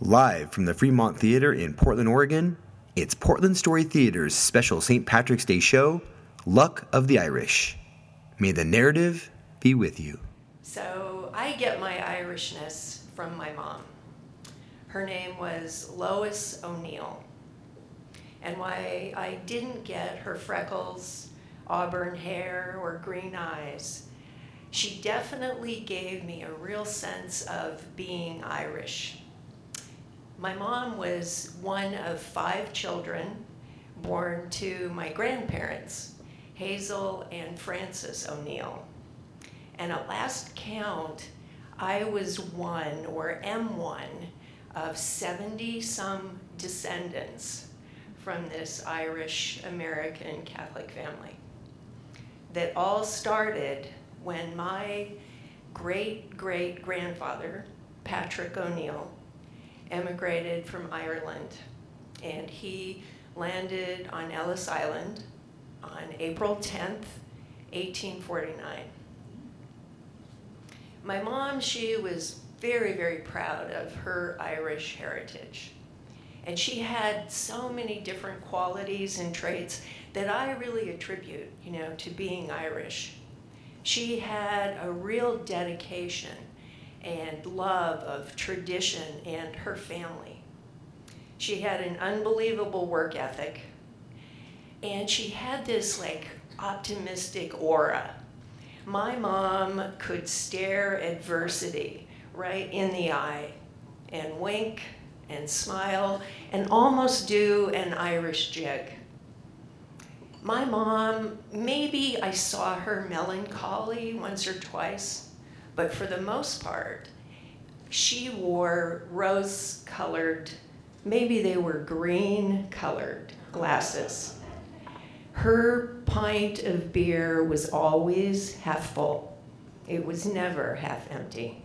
Live from the Fremont Theater in Portland, Oregon, it's Portland Story Theater's special St. Patrick's Day show, Luck of the Irish. May the narrative be with you. So I get my Irishness from my mom. Her name was Lois O'Neill. And why I didn't get her freckles, auburn hair, or green eyes, she definitely gave me a real sense of being Irish. My mom was one of five children born to my grandparents, Hazel and Frances O'Neill. And at last count, I was one or am one of 70 some descendants from this Irish American Catholic family that all started when my great great grandfather, Patrick O'Neill, emigrated from Ireland. And he landed on Ellis Island on April 10th, 1849. My mom, she was very, very proud of her Irish heritage. And she had so many different qualities and traits that I really attribute, you know, to being Irish. She had a real dedication and love of tradition and her family. She had an unbelievable work ethic, and she had this like optimistic aura. My mom could stare adversity right in the eye and wink and smile and almost do an Irish jig. My mom, maybe I saw her melancholy once or twice, but for the most part, she wore rose colored, maybe they were green colored glasses. Her pint of beer was always half full, it was never half empty.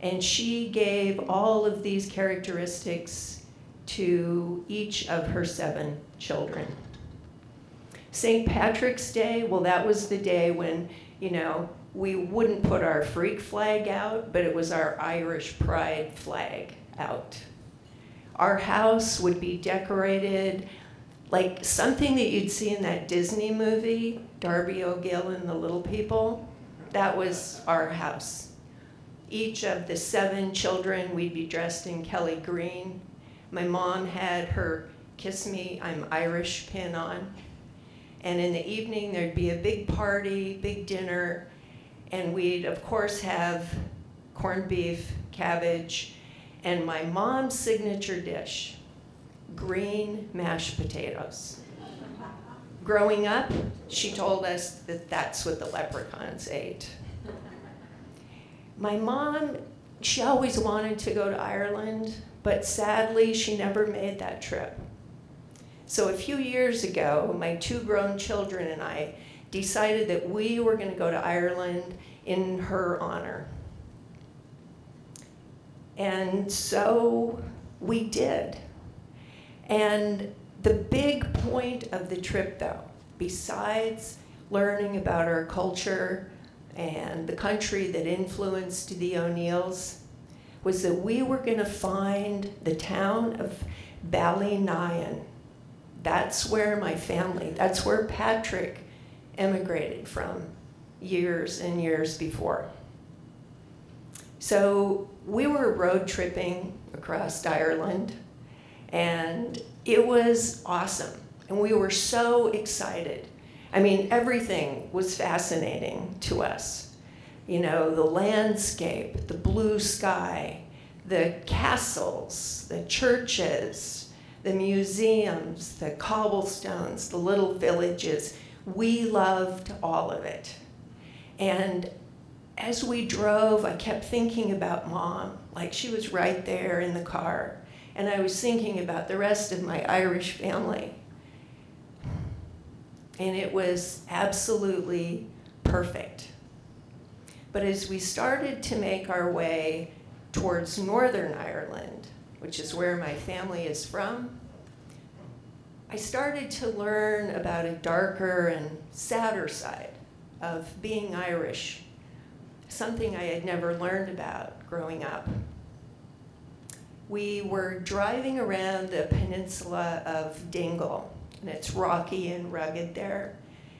And she gave all of these characteristics to each of her seven children. St. Patrick's Day, well, that was the day when, you know, we wouldn't put our freak flag out, but it was our Irish pride flag out. Our house would be decorated like something that you'd see in that Disney movie, Darby O'Gill and the Little People. That was our house. Each of the seven children, we'd be dressed in Kelly green. My mom had her Kiss Me, I'm Irish pin on. And in the evening, there'd be a big party, big dinner, and we'd, of course, have corned beef, cabbage, and my mom's signature dish green mashed potatoes. Growing up, she told us that that's what the leprechauns ate. My mom, she always wanted to go to Ireland, but sadly, she never made that trip. So a few years ago, my two grown children and I decided that we were going to go to Ireland in her honor. And so we did. And the big point of the trip, though, besides learning about our culture and the country that influenced the O'Neills, was that we were going to find the town of Ballynaghan. That's where my family, that's where Patrick emigrated from years and years before. So we were road tripping across Ireland, and it was awesome. And we were so excited. I mean, everything was fascinating to us. You know, the landscape, the blue sky, the castles, the churches, the museums, the cobblestones, the little villages. We loved all of it. And as we drove, I kept thinking about mom, like she was right there in the car. And I was thinking about the rest of my Irish family. And it was absolutely perfect. But as we started to make our way towards Northern Ireland, which is where my family is from, I started to learn about a darker and sadder side of being Irish, something I had never learned about growing up. we were driving around the peninsula of Dingle, and it's rocky and rugged there.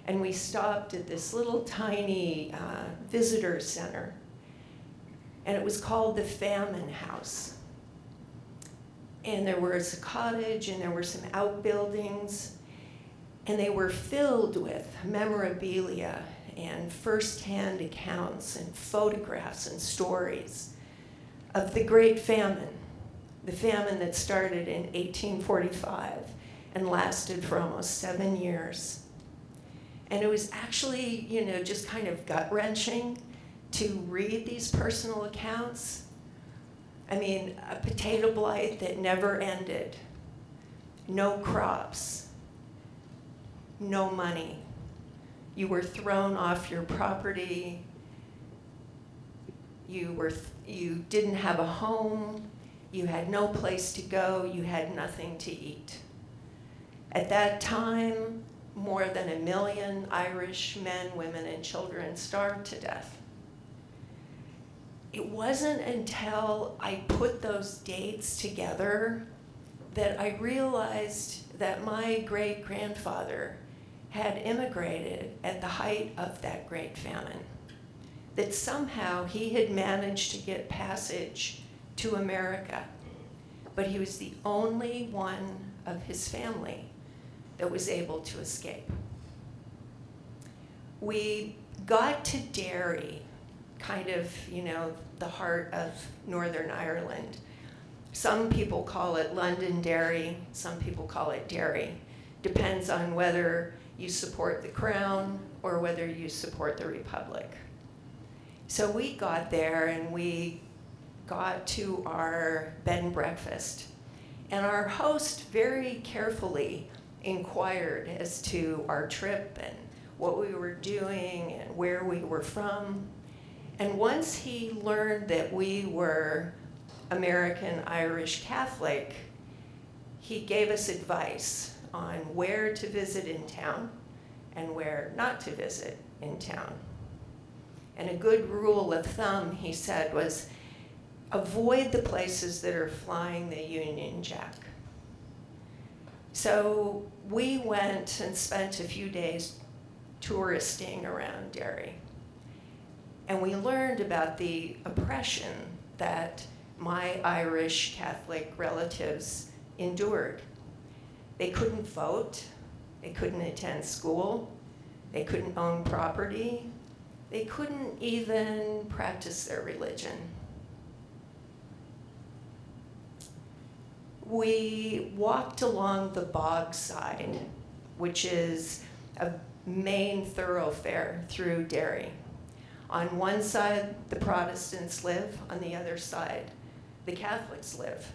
And we stopped at this little tiny uh, visitor center, and it was called the Famine House. And there was a cottage, and there were some outbuildings, and they were filled with memorabilia and firsthand accounts and photographs and stories of the Great Famine the famine that started in 1845 and lasted for almost seven years. And it was actually, you know, just kind of gut wrenching to read these personal accounts. I mean, a potato blight that never ended, no crops, no money. You were thrown off your property. You, were th- you didn't have a home you had no place to go, you had nothing to eat. At that time, more than a million Irish men, women, and children starved to death. It wasn't until I put those dates together that I realized that my great grandfather had immigrated at the height of that great famine. That somehow he had managed to get passage to America. But he was the only one of his family that was able to escape. We got to Derry, kind of, you know, the heart of Northern Ireland. Some people call it Londonderry, some people call it Derry. Depends on whether you support the crown or whether you support the republic. So we got there and we got to our bed and breakfast. And our host very carefully inquired as to our trip and what we were doing and where we were from. And once he learned that we were American Irish Catholic, he gave us advice on where to visit in town and where not to visit in town. And a good rule of thumb, he said, was avoid the places that are flying the Union Jack. So we went and spent a few days touristing around Derry. And we learned about the oppression that my Irish Catholic relatives endured. They couldn't vote, they couldn't attend school, they couldn't own property, they couldn't even practice their religion. we walked along the Bogside, which is a main thoroughfare through Derry. On one side, the Protestants live, on the other side, the Catholics live.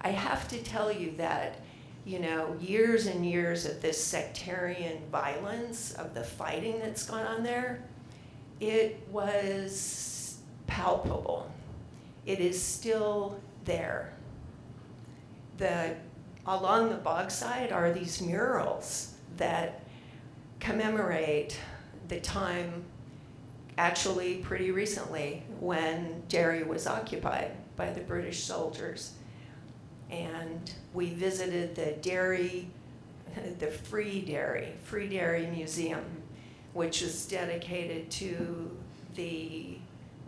I have to tell you that, you know, years and years of this sectarian violence, of the fighting that's gone on there, it was palpable. It is still there the along the Bogside are these murals that commemorate the time actually pretty recently when Derry was occupied by the British soldiers. And we visited the Derry, the Free Derry, Free Derry Museum, which is dedicated to the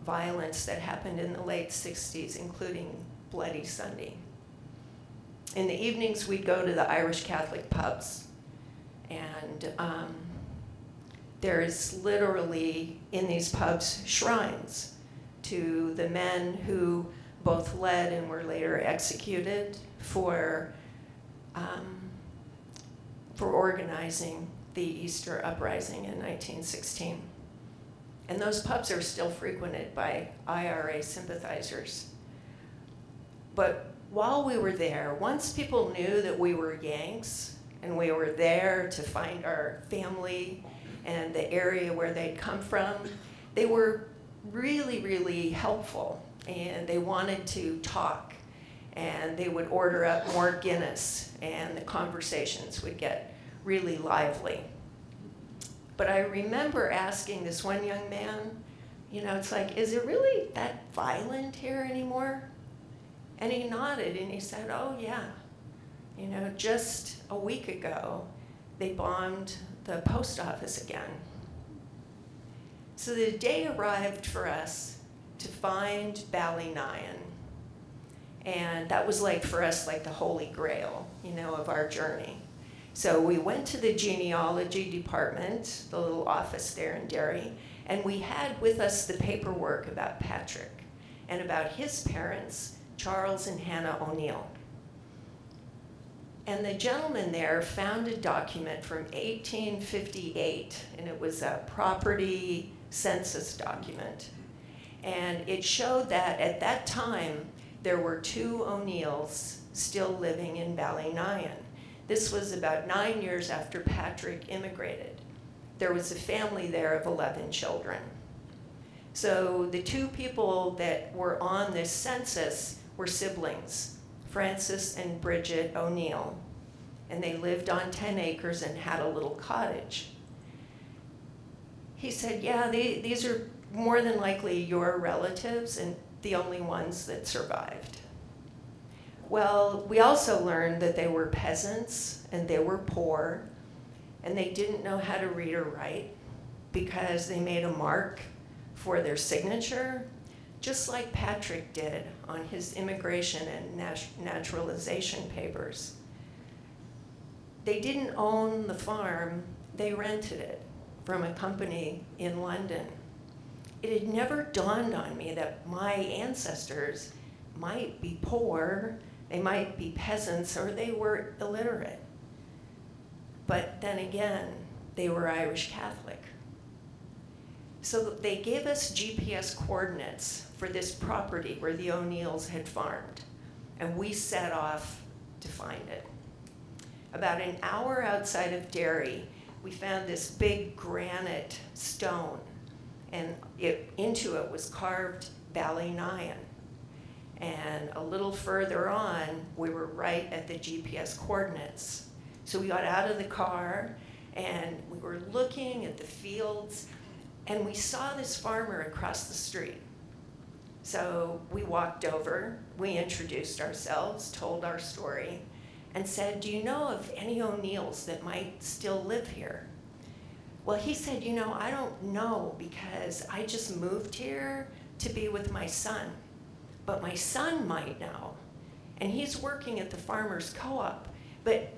violence that happened in the late 60s, including Bloody Sunday in the evenings, we'd go to the Irish Catholic pubs. And um, there's literally in these pubs shrines to the men who both led and were later executed for, um, for organizing the Easter uprising in 1916. And those pubs are still frequented by IRA sympathizers. But while we were there, once people knew that we were Yanks and we were there to find our family and the area where they'd come from, they were really, really helpful and they wanted to talk and they would order up more Guinness and the conversations would get really lively. But I remember asking this one young man, you know, it's like, is it really that violent here anymore? And he nodded and he said, Oh, yeah. You know, just a week ago, they bombed the post office again. So the day arrived for us to find Ballynagin. And that was like for us like the holy grail, you know, of our journey. So we went to the genealogy department, the little office there in Derry, and we had with us the paperwork about Patrick and about his parents, Charles and Hannah O'Neill. And the gentleman there found a document from 1858, and it was a property census document. And it showed that at that time, there were two O'Neills still living in Ballynagin. This was about nine years after Patrick immigrated. There was a family there of 11 children. So the two people that were on this census were siblings, Francis and Bridget O'Neill. And they lived on 10 acres and had a little cottage. He said, Yeah, they, these are more than likely your relatives and the only ones that survived. Well, we also learned that they were peasants and they were poor and they didn't know how to read or write because they made a mark for their signature, just like Patrick did on his immigration and naturalization papers. They didn't own the farm, they rented it from a company in London. It had never dawned on me that my ancestors might be poor they might be peasants or they were illiterate. But then again, they were Irish Catholic. So they gave us GPS coordinates for this property where the O'Neills had farmed, and we set off to find it. About an hour outside of Derry, we found this big granite stone, and it, into it was carved Ballynagin. And a little further on, we were right at the GPS coordinates. So we got out of the car and we were looking at the fields and we saw this farmer across the street. So we walked over, we introduced ourselves, told our story, and said, Do you know of any O'Neills that might still live here? Well, he said, You know, I don't know because I just moved here to be with my son but my son might know. And he's working at the farmer's co op. But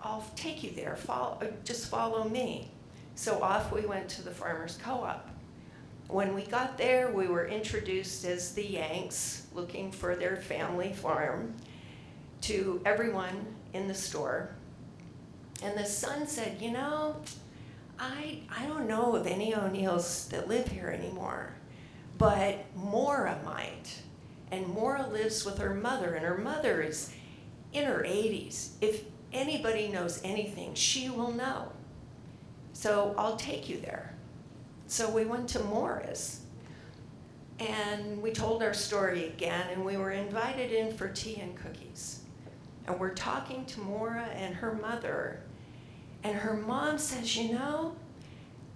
I'll take you there. Follow, uh, just follow me. So off we went to the farmer's co op. When we got there, we were introduced as the Yanks looking for their family farm to everyone in the store. And the son said, You know, I, I don't know of any O'Neills that live here anymore, but Mora might and Mora lives with her mother, and her mother is in her 80s. If anybody knows anything, she will know. So I'll take you there. So we went to Morris and we told our story again, and we were invited in for tea and cookies. And we're talking to Mora and her mother, and her mom says, You know,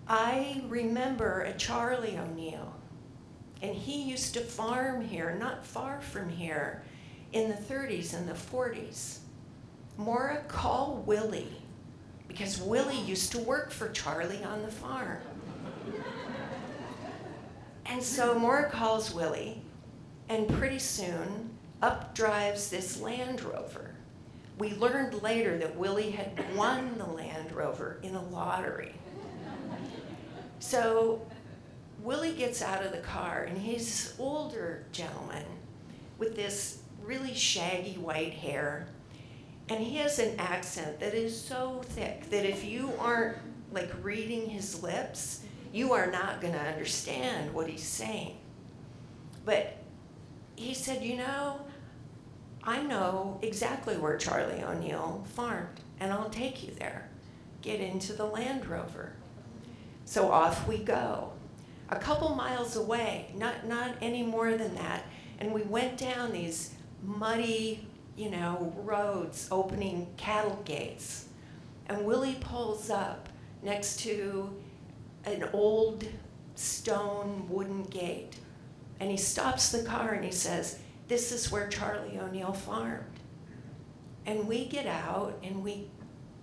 I remember a Charlie O'Neill and he used to farm here, not far from here, in the 30s and the 40s. Mora, call Willie, because Willie used to work for Charlie on the farm. and so Mora calls Willie, and pretty soon up drives this Land Rover. We learned later that Willie had won the Land Rover in a lottery. So Willie gets out of the car, and he's this older gentleman with this really shaggy white hair. And he has an accent that is so thick that if you aren't like reading his lips, you are not going to understand what he's saying. But he said, You know, I know exactly where Charlie O'Neill farmed, and I'll take you there. Get into the Land Rover. So off we go a couple miles away, not, not any more than that. And we went down these muddy, you know, roads opening cattle gates. And Willie pulls up next to an old stone wooden gate. And he stops the car and he says, this is where Charlie O'Neill farmed. And we get out and we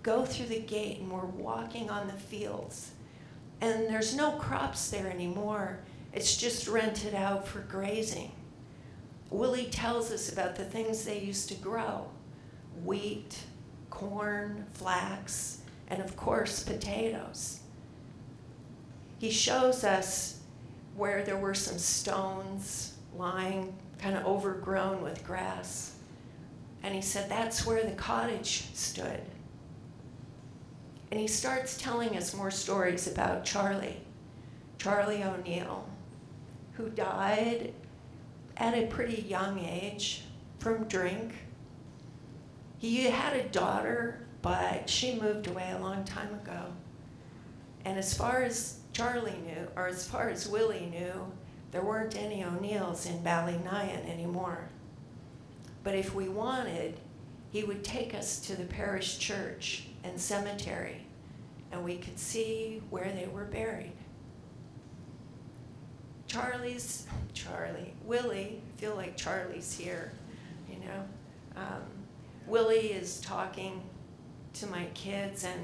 go through the gate and we're walking on the fields. And there's no crops there anymore. It's just rented out for grazing. Willie tells us about the things they used to grow wheat, corn, flax, and of course, potatoes. He shows us where there were some stones lying kind of overgrown with grass. And he said, That's where the cottage stood. And he starts telling us more stories about Charlie, Charlie O'Neill, who died at a pretty young age from drink. He had a daughter, but she moved away a long time ago. And as far as Charlie knew, or as far as Willie knew, there weren't any O'Neills in Ballynyan anymore. But if we wanted, he would take us to the parish church and cemetery, and we could see where they were buried. Charlie's, Charlie, Willie, I feel like Charlie's here, you know. Um, Willie is talking to my kids, and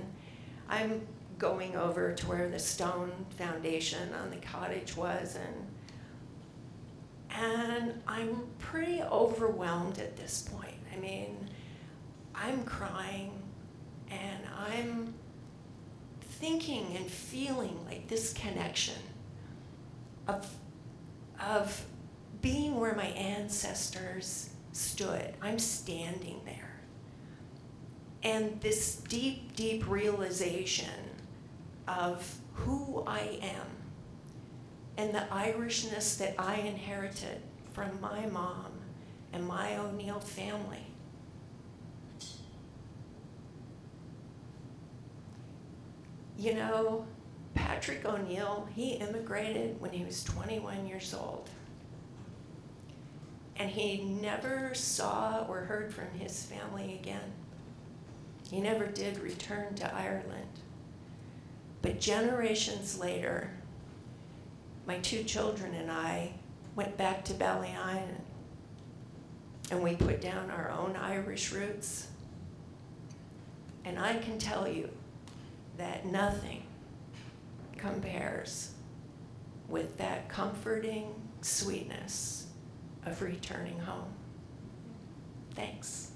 I'm going over to where the stone foundation on the cottage was, and and I'm pretty overwhelmed at this point. I mean, I'm crying and I'm thinking and feeling like this connection of, of being where my ancestors stood. I'm standing there. And this deep, deep realization of who I am and the Irishness that I inherited from my mom and my O'Neill family. You know, Patrick O'Neill, he immigrated when he was 21 years old. And he never saw or heard from his family again. He never did return to Ireland. But generations later, my two children and I went back to Ballynyan and we put down our own Irish roots. And I can tell you that nothing compares with that comforting sweetness of returning home. Thanks.